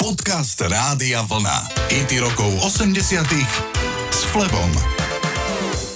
Podcast Rádia Vlna. IT rokov 80 s Flebom.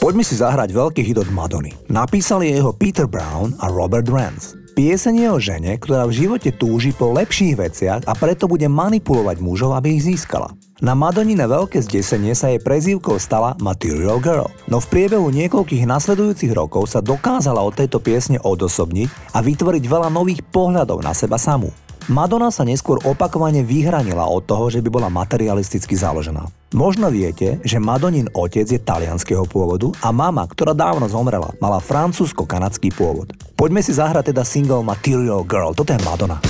Poďme si zahrať veľký hit od Madony. Napísali jeho Peter Brown a Robert Rance. Pieseň je o žene, ktorá v živote túži po lepších veciach a preto bude manipulovať mužov, aby ich získala. Na Madonine veľké zdesenie sa jej prezývkou stala Material Girl, no v priebehu niekoľkých nasledujúcich rokov sa dokázala od tejto piesne odosobniť a vytvoriť veľa nových pohľadov na seba samú. Madonna sa neskôr opakovane vyhranila od toho, že by bola materialisticky založená. Možno viete, že Madonin otec je talianského pôvodu a mama, ktorá dávno zomrela, mala francúzsko-kanadský pôvod. Poďme si zahrať teda single Material Girl, toto je Madonna.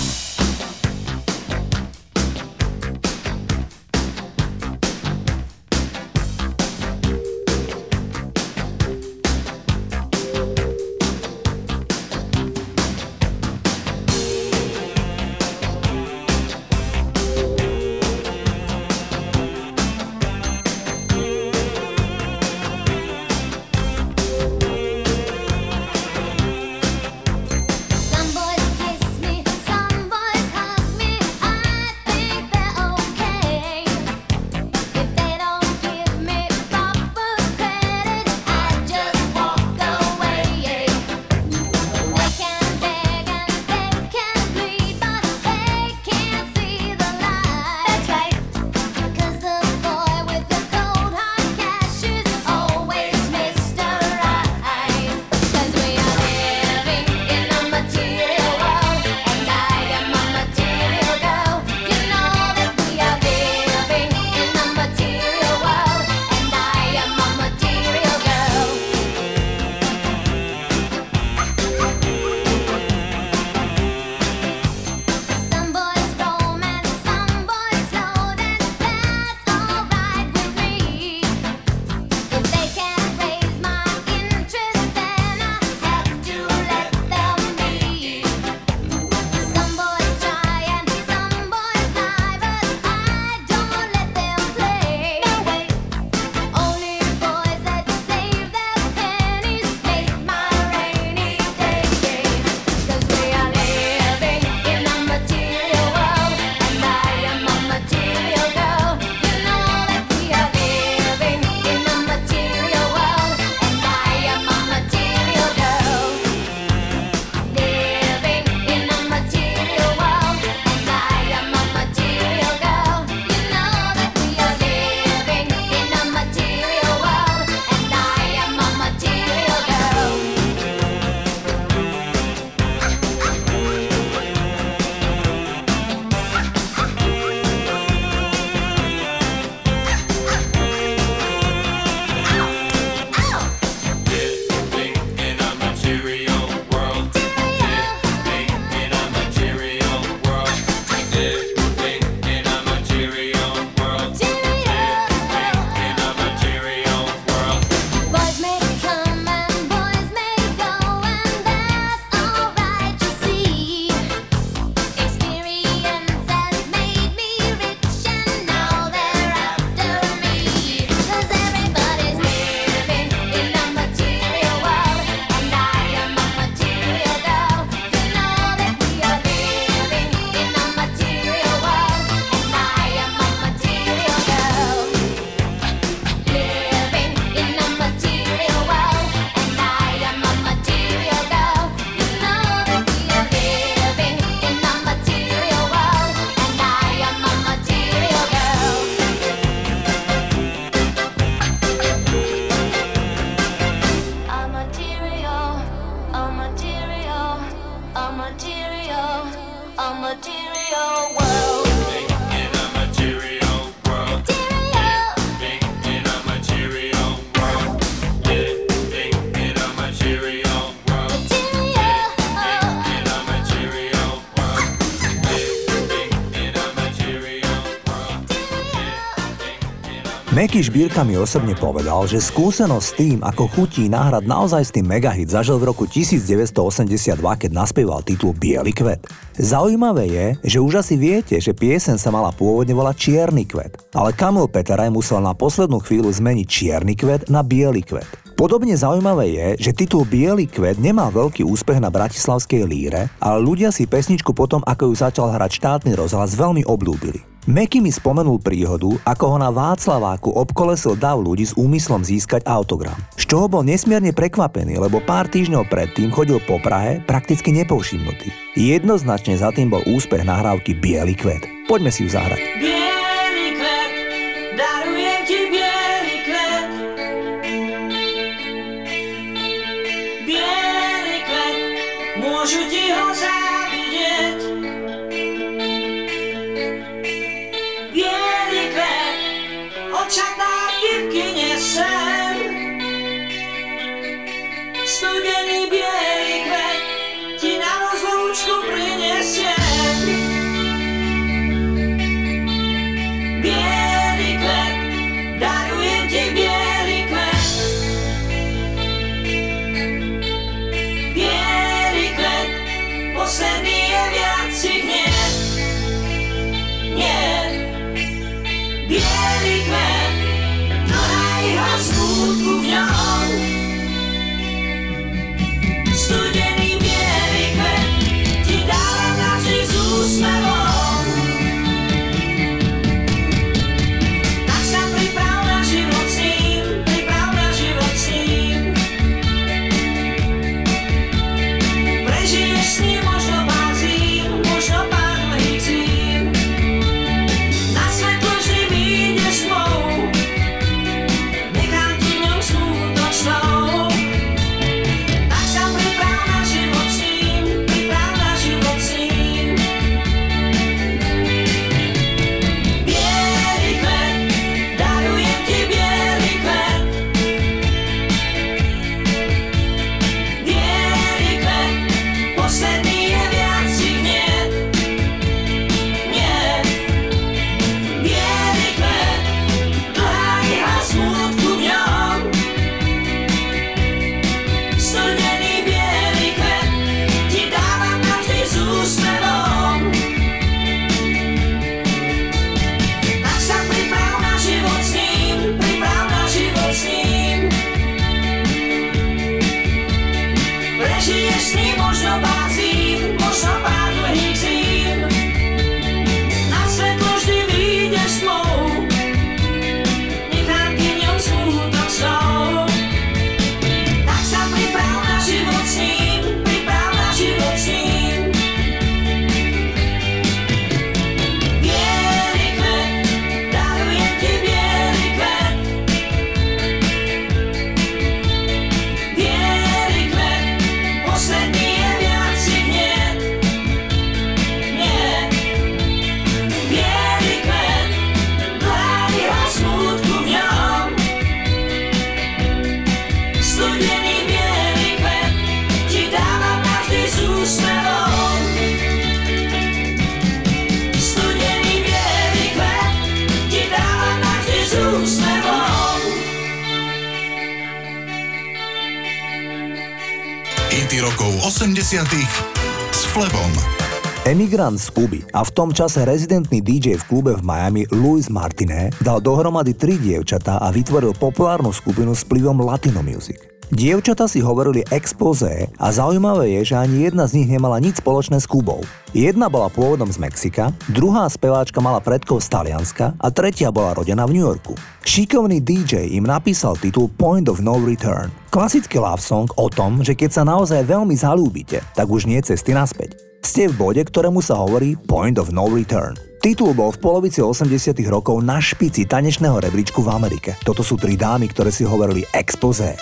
Meky Šbírka mi osobne povedal, že skúsenosť s tým, ako chutí náhrad naozaj s tým megahit zažil v roku 1982, keď naspieval titul Bielý kvet. Zaujímavé je, že už asi viete, že piesen sa mala pôvodne volať Čierny kvet, ale Kamil Peteraj musel na poslednú chvíľu zmeniť Čierny kvet na Bielý kvet. Podobne zaujímavé je, že titul Bielý kvet nemal veľký úspech na bratislavskej líre, ale ľudia si pesničku potom, ako ju začal hrať štátny rozhlas, veľmi obľúbili. Meky mi spomenul príhodu, ako ho na Václaváku obkolesil dav ľudí s úmyslom získať autogram. Z čoho bol nesmierne prekvapený, lebo pár týždňov predtým chodil po Prahe prakticky nepovšimnutý. Jednoznačne za tým bol úspech nahrávky Bielý kvet. Poďme si ju zahrať. Bielý looking inside. Hity rokov 80 s Flebom. Emigrant z Kuby a v tom čase rezidentný DJ v klube v Miami Luis Martiné dal dohromady tri dievčatá a vytvoril populárnu skupinu s vplyvom Latino Music. Dievčata si hovorili expozé a zaujímavé je, že ani jedna z nich nemala nič spoločné s Kubou. Jedna bola pôvodom z Mexika, druhá speváčka mala predkov z Talianska a tretia bola rodená v New Yorku. Šikovný DJ im napísal titul Point of No Return. Klasický love song o tom, že keď sa naozaj veľmi zalúbite, tak už nie cesty naspäť. Ste v bode, ktorému sa hovorí Point of No Return. Titul bol v polovici 80 rokov na špici tanečného rebríčku v Amerike. Toto sú tri dámy, ktoré si hovorili expozé.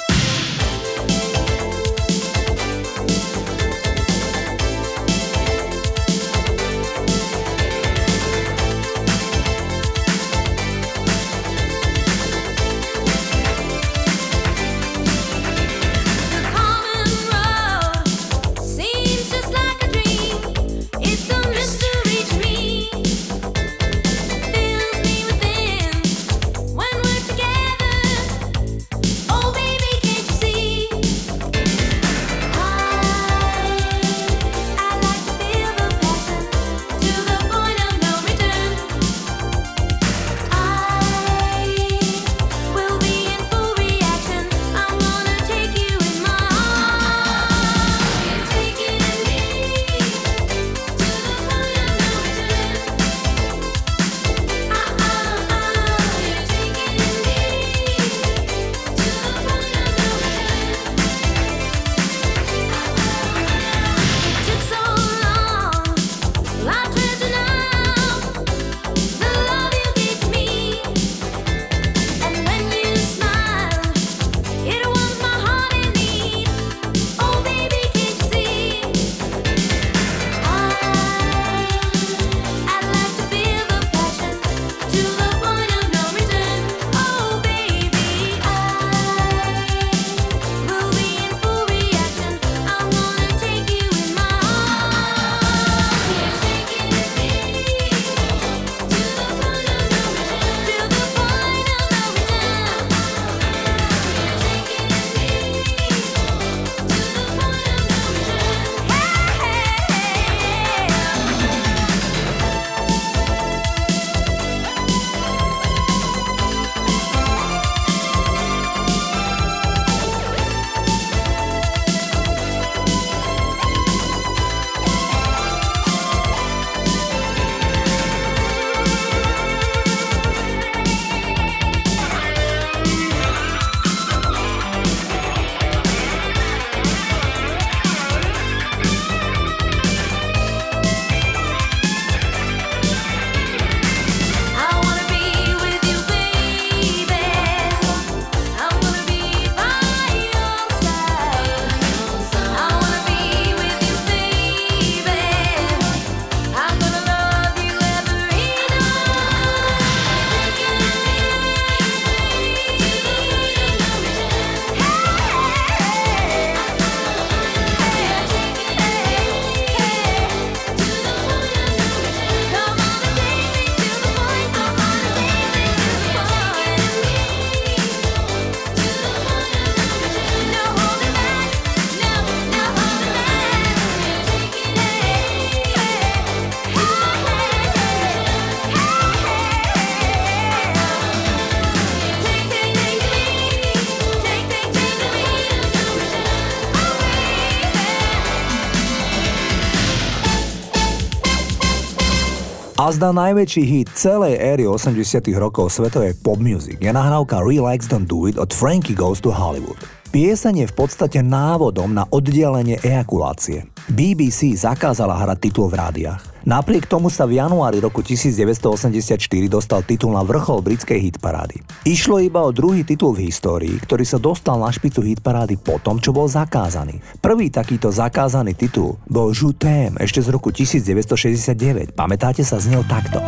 A zdá najväčší hit celej éry 80 rokov svetovej pop music je nahrávka Relax Don't Do It od Frankie Goes to Hollywood. Pieseň je v podstate návodom na oddelenie ejakulácie. BBC zakázala hrať titul v rádiách. Napriek tomu sa v januári roku 1984 dostal titul na vrchol britskej hitparády. Išlo iba o druhý titul v histórii, ktorý sa dostal na špicu hitparády po tom, čo bol zakázaný. Prvý takýto zakázaný titul bol t'aime ešte z roku 1969. Pamätáte sa, takto.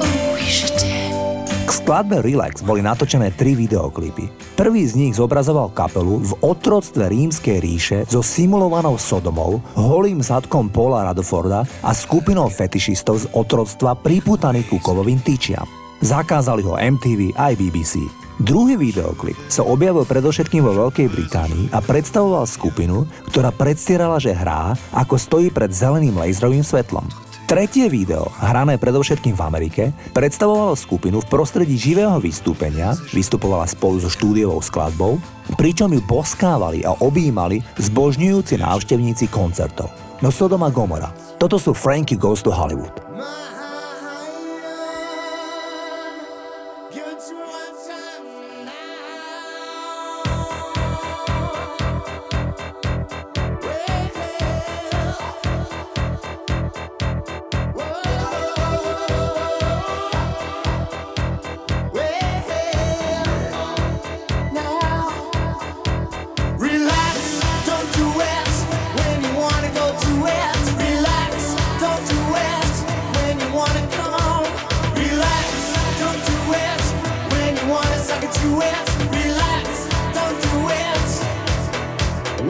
Oui je t'aime. K skladbe Relax boli natočené tri videoklipy. Prvý z nich zobrazoval kapelu v otroctve rímskej ríše so simulovanou Sodomou, holým zadkom Paula Radoforda a skupinou fetišistov z otroctva priputaných ku kovovým tyčiam. Zakázali ho MTV aj BBC. Druhý videoklip sa objavil predovšetkým vo Veľkej Británii a predstavoval skupinu, ktorá predstierala, že hrá, ako stojí pred zeleným laserovým svetlom. Tretie video, hrané predovšetkým v Amerike, predstavovalo skupinu v prostredí živého vystúpenia, vystupovala spolu so štúdiovou skladbou, pričom ju boskávali a objímali zbožňujúci návštevníci koncertov. No Sodoma Gomora. Toto sú Frankie Goes to Hollywood.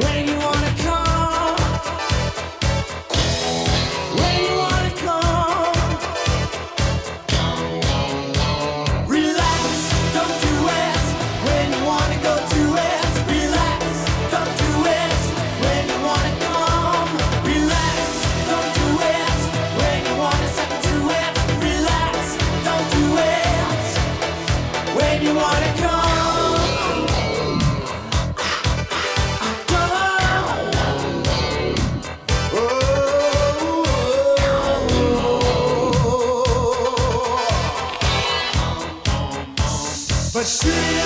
When you But she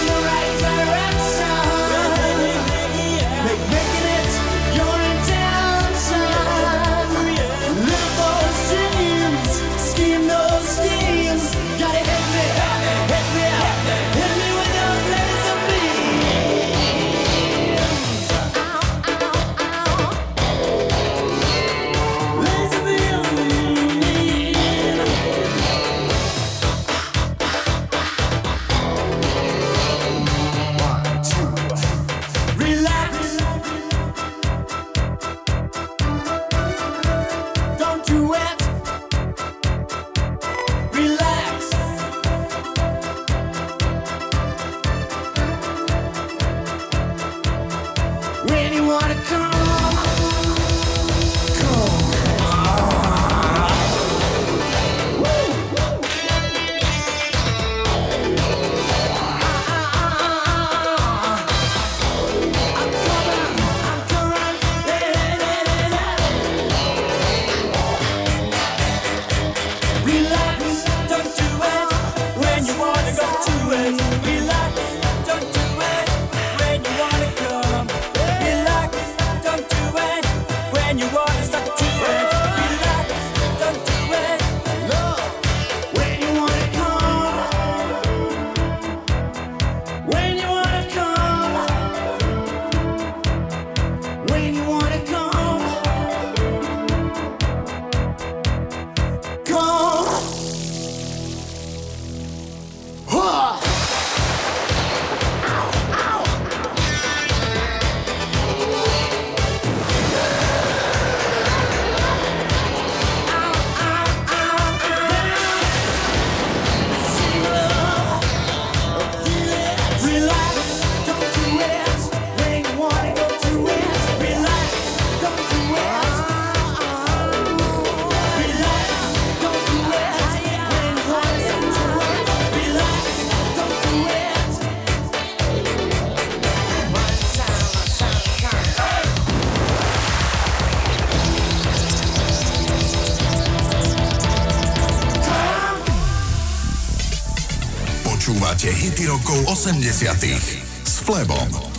80 s Flebom.